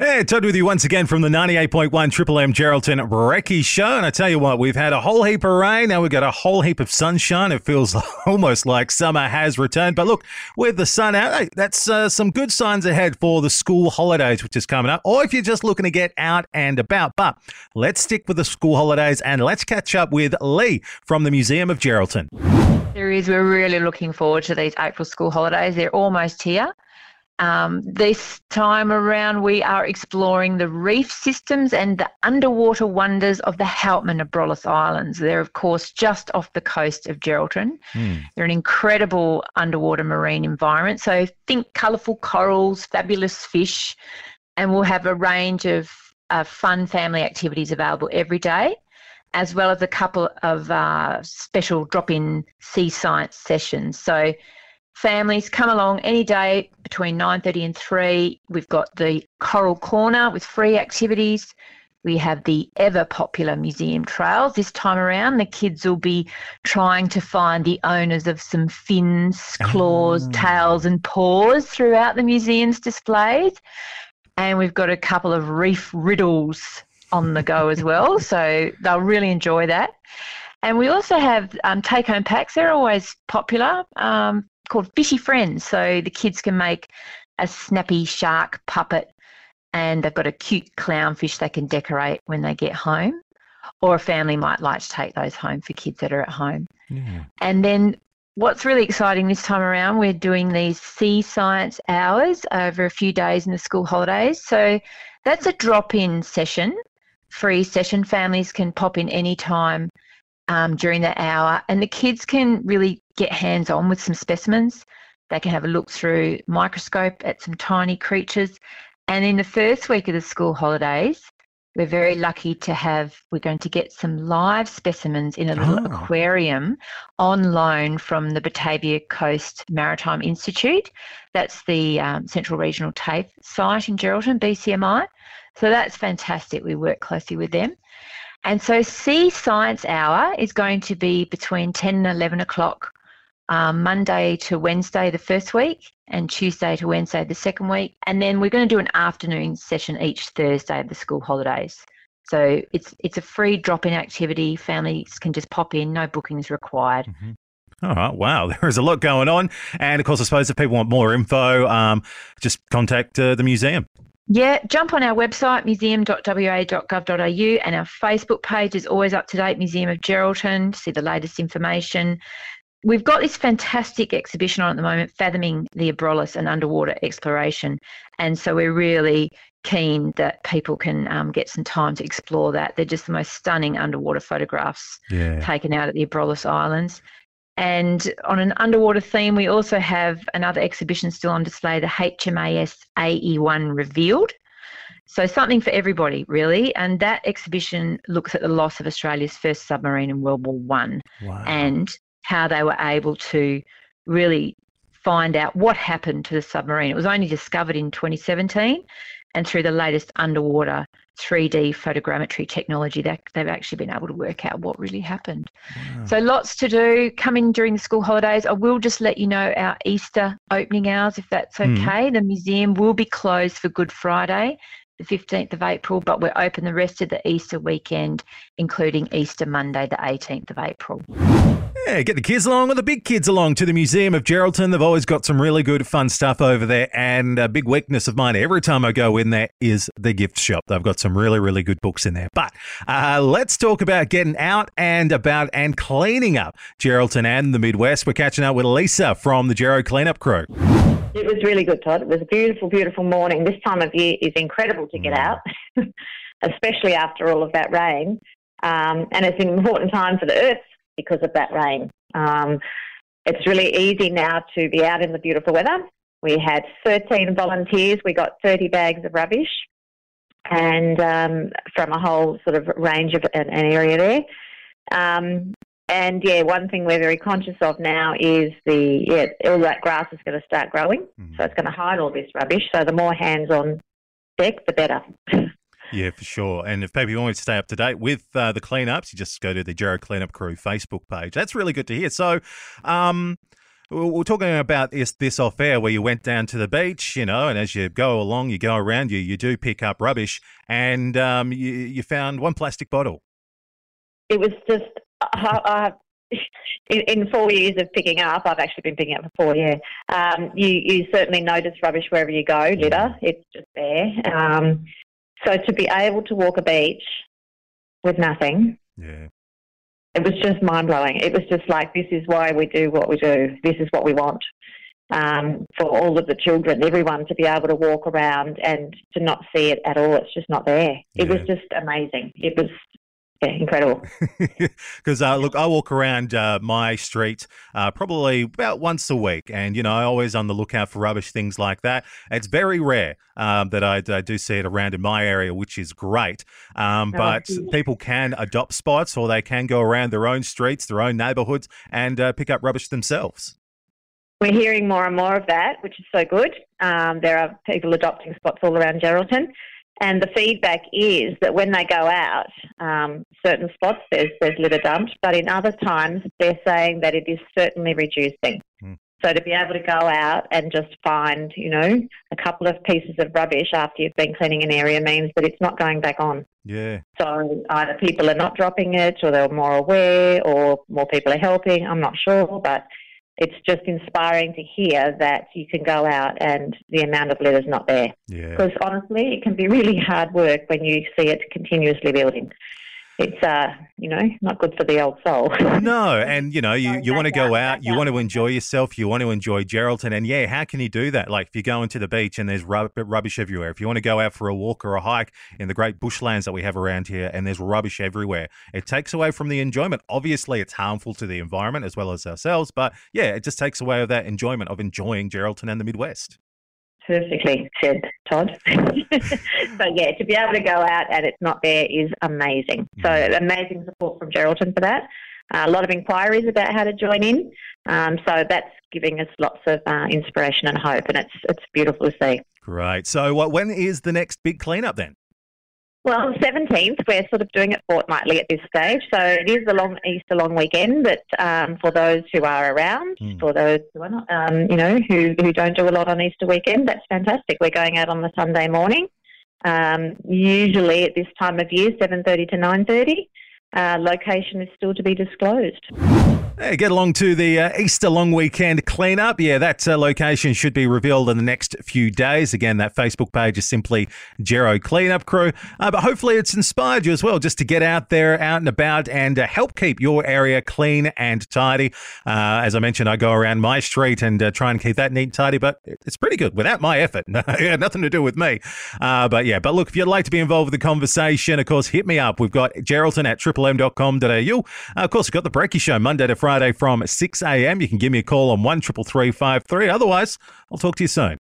Hey, Todd with you once again from the 98.1 Triple M Geraldton Recce Show. And I tell you what, we've had a whole heap of rain. Now we've got a whole heap of sunshine. It feels almost like summer has returned. But look, with the sun out, hey, that's uh, some good signs ahead for the school holidays, which is coming up. Or if you're just looking to get out and about. But let's stick with the school holidays and let's catch up with Lee from the Museum of Geraldton. There is. We're really looking forward to these April school holidays. They're almost here. Um, this time around, we are exploring the reef systems and the underwater wonders of the Houtman Abrolhos Islands. They're, of course, just off the coast of Geraldton. Mm. They're an incredible underwater marine environment. So think colourful corals, fabulous fish, and we'll have a range of uh, fun family activities available every day as well as a couple of uh, special drop-in sea science sessions. So families come along any day between 9.30 and 3 we've got the coral corner with free activities we have the ever popular museum trails this time around the kids will be trying to find the owners of some fins claws oh. tails and paws throughout the museum's displays and we've got a couple of reef riddles on the go as well so they'll really enjoy that and we also have um, take home packs. They're always popular. Um, called Fishy Friends. So the kids can make a snappy shark puppet and they've got a cute clownfish they can decorate when they get home. Or a family might like to take those home for kids that are at home. Yeah. And then what's really exciting this time around, we're doing these sea science hours over a few days in the school holidays. So that's a drop in session, free session. Families can pop in anytime um, during that hour, and the kids can really get hands on with some specimens. They can have a look through microscope at some tiny creatures. And in the first week of the school holidays, we're very lucky to have, we're going to get some live specimens in a little oh. aquarium on loan from the Batavia Coast Maritime Institute. That's the um, Central Regional TAFE site in Geraldton, BCMI. So that's fantastic. We work closely with them. And so Sea Science Hour is going to be between 10 and 11 o'clock um, Monday to Wednesday the first week and Tuesday to Wednesday the second week. And then we're going to do an afternoon session each Thursday of the school holidays. So it's it's a free drop-in activity. Families can just pop in, no bookings required. Mm-hmm. All right. Wow. There is a lot going on. And of course, I suppose if people want more info, um, just contact uh, the museum. Yeah, jump on our website, museum.wa.gov.au, and our Facebook page is always up to date, Museum of Geraldton, to see the latest information. We've got this fantastic exhibition on at the moment, Fathoming the Abrolhos and Underwater Exploration. And so we're really keen that people can um, get some time to explore that. They're just the most stunning underwater photographs yeah. taken out at the Abrolhos Islands. And on an underwater theme, we also have another exhibition still on display, the HMAS AE1 Revealed. So something for everybody, really. And that exhibition looks at the loss of Australia's first submarine in World War One, wow. and how they were able to really find out what happened to the submarine. It was only discovered in 2017, and through the latest underwater 3D photogrammetry technology, that they've actually been able to work out what really happened. Wow. So lots to do coming during the school holidays. I will just let you know our Easter opening hours, if that's hmm. okay. Mm. The museum will be closed for Good Friday, the 15th of April, but we're open the rest of the Easter weekend, including Easter Monday, the 18th of April. Yeah, get the kids along or the big kids along to the Museum of Geraldton. They've always got some really good, fun stuff over there. And a big weakness of mine every time I go in there is the gift shop. They've got some really, really good books in there. But uh, let's talk about getting out and about and cleaning up Geraldton and the Midwest. We're catching up with Lisa from the Gero Cleanup Crew. It was really good, Todd. It was a beautiful, beautiful morning. This time of year is incredible to get mm. out, especially after all of that rain. Um, and it's an important time for the earth because of that rain. Um, it's really easy now to be out in the beautiful weather. We had 13 volunteers. We got 30 bags of rubbish and um, from a whole sort of range of an, an area there. Um, and yeah, one thing we're very conscious of now is the yeah, all that grass is going to start growing, mm-hmm. so it's going to hide all this rubbish. So the more hands on deck, the better. Yeah, for sure. And if people want to stay up to date with uh, the cleanups, you just go to the Gero Cleanup Crew Facebook page. That's really good to hear. So, um, we're talking about this, this off air where you went down to the beach, you know, and as you go along, you go around, you you do pick up rubbish, and um, you you found one plastic bottle. It was just I, I in, in, four years of picking up, I've actually been picking up for four years. Um, you, you certainly notice rubbish wherever you go, litter. It's just there. Um, so to be able to walk a beach with nothing, yeah, it was just mind blowing. It was just like this is why we do what we do. This is what we want. Um, for all of the children, everyone to be able to walk around and to not see it at all. It's just not there. It yeah. was just amazing. It was yeah, incredible. Because uh, look, I walk around uh, my street uh, probably about once a week, and you know, I always on the lookout for rubbish, things like that. It's very rare um, that I, I, do see it around in my area, which is great. Um, oh, but people can adopt spots, or they can go around their own streets, their own neighbourhoods, and uh, pick up rubbish themselves. We're hearing more and more of that, which is so good. Um, there are people adopting spots all around Geraldton. And the feedback is that when they go out, um, certain spots there's, there's litter dumped, but in other times they're saying that it is certainly reducing. Mm. So to be able to go out and just find, you know, a couple of pieces of rubbish after you've been cleaning an area means that it's not going back on. Yeah. So either people are not dropping it or they're more aware or more people are helping. I'm not sure, but it's just inspiring to hear that you can go out and the amount of litter's not there. Because yeah. honestly, it can be really hard work when you see it continuously building it's uh you know not good for the old soul. No and you know you, you want to go out you want to enjoy yourself you want to enjoy geraldton and yeah how can you do that? Like if you go into the beach and there's rub- rubbish everywhere if you want to go out for a walk or a hike in the great bushlands that we have around here and there's rubbish everywhere it takes away from the enjoyment. Obviously it's harmful to the environment as well as ourselves but yeah it just takes away of that enjoyment of enjoying geraldton and the midwest perfectly said, Todd. so yeah, to be able to go out and it's not there is amazing. So mm. amazing support from Geraldton for that. Uh, a lot of inquiries about how to join in. Um, so that's giving us lots of uh, inspiration and hope, and it's it's beautiful to see. Great. So, what, when is the next big cleanup then? Well, 17th, we're sort of doing it fortnightly at this stage. So it is a long Easter long weekend, but um, for those who are around, mm. for those who are not, um, you know, who, who don't do a lot on Easter weekend, that's fantastic. We're going out on the Sunday morning, um, usually at this time of year, 7.30 to 9.30. Uh, location is still to be disclosed. Hey, get along to the uh, Easter long weekend cleanup. Yeah, that uh, location should be revealed in the next few days. Again, that Facebook page is simply Gero Cleanup Crew. Uh, but hopefully, it's inspired you as well just to get out there, out and about, and uh, help keep your area clean and tidy. Uh, as I mentioned, I go around my street and uh, try and keep that neat and tidy, but it's pretty good without my effort. it nothing to do with me. but yeah, but look, if you'd like to be involved with the conversation, of course, hit me up. We've got Geraldton at triplem.com.au. of course, we've got the Brecky Show Monday to Friday Friday from 6 a.m. You can give me a call on 1 Otherwise, I'll talk to you soon.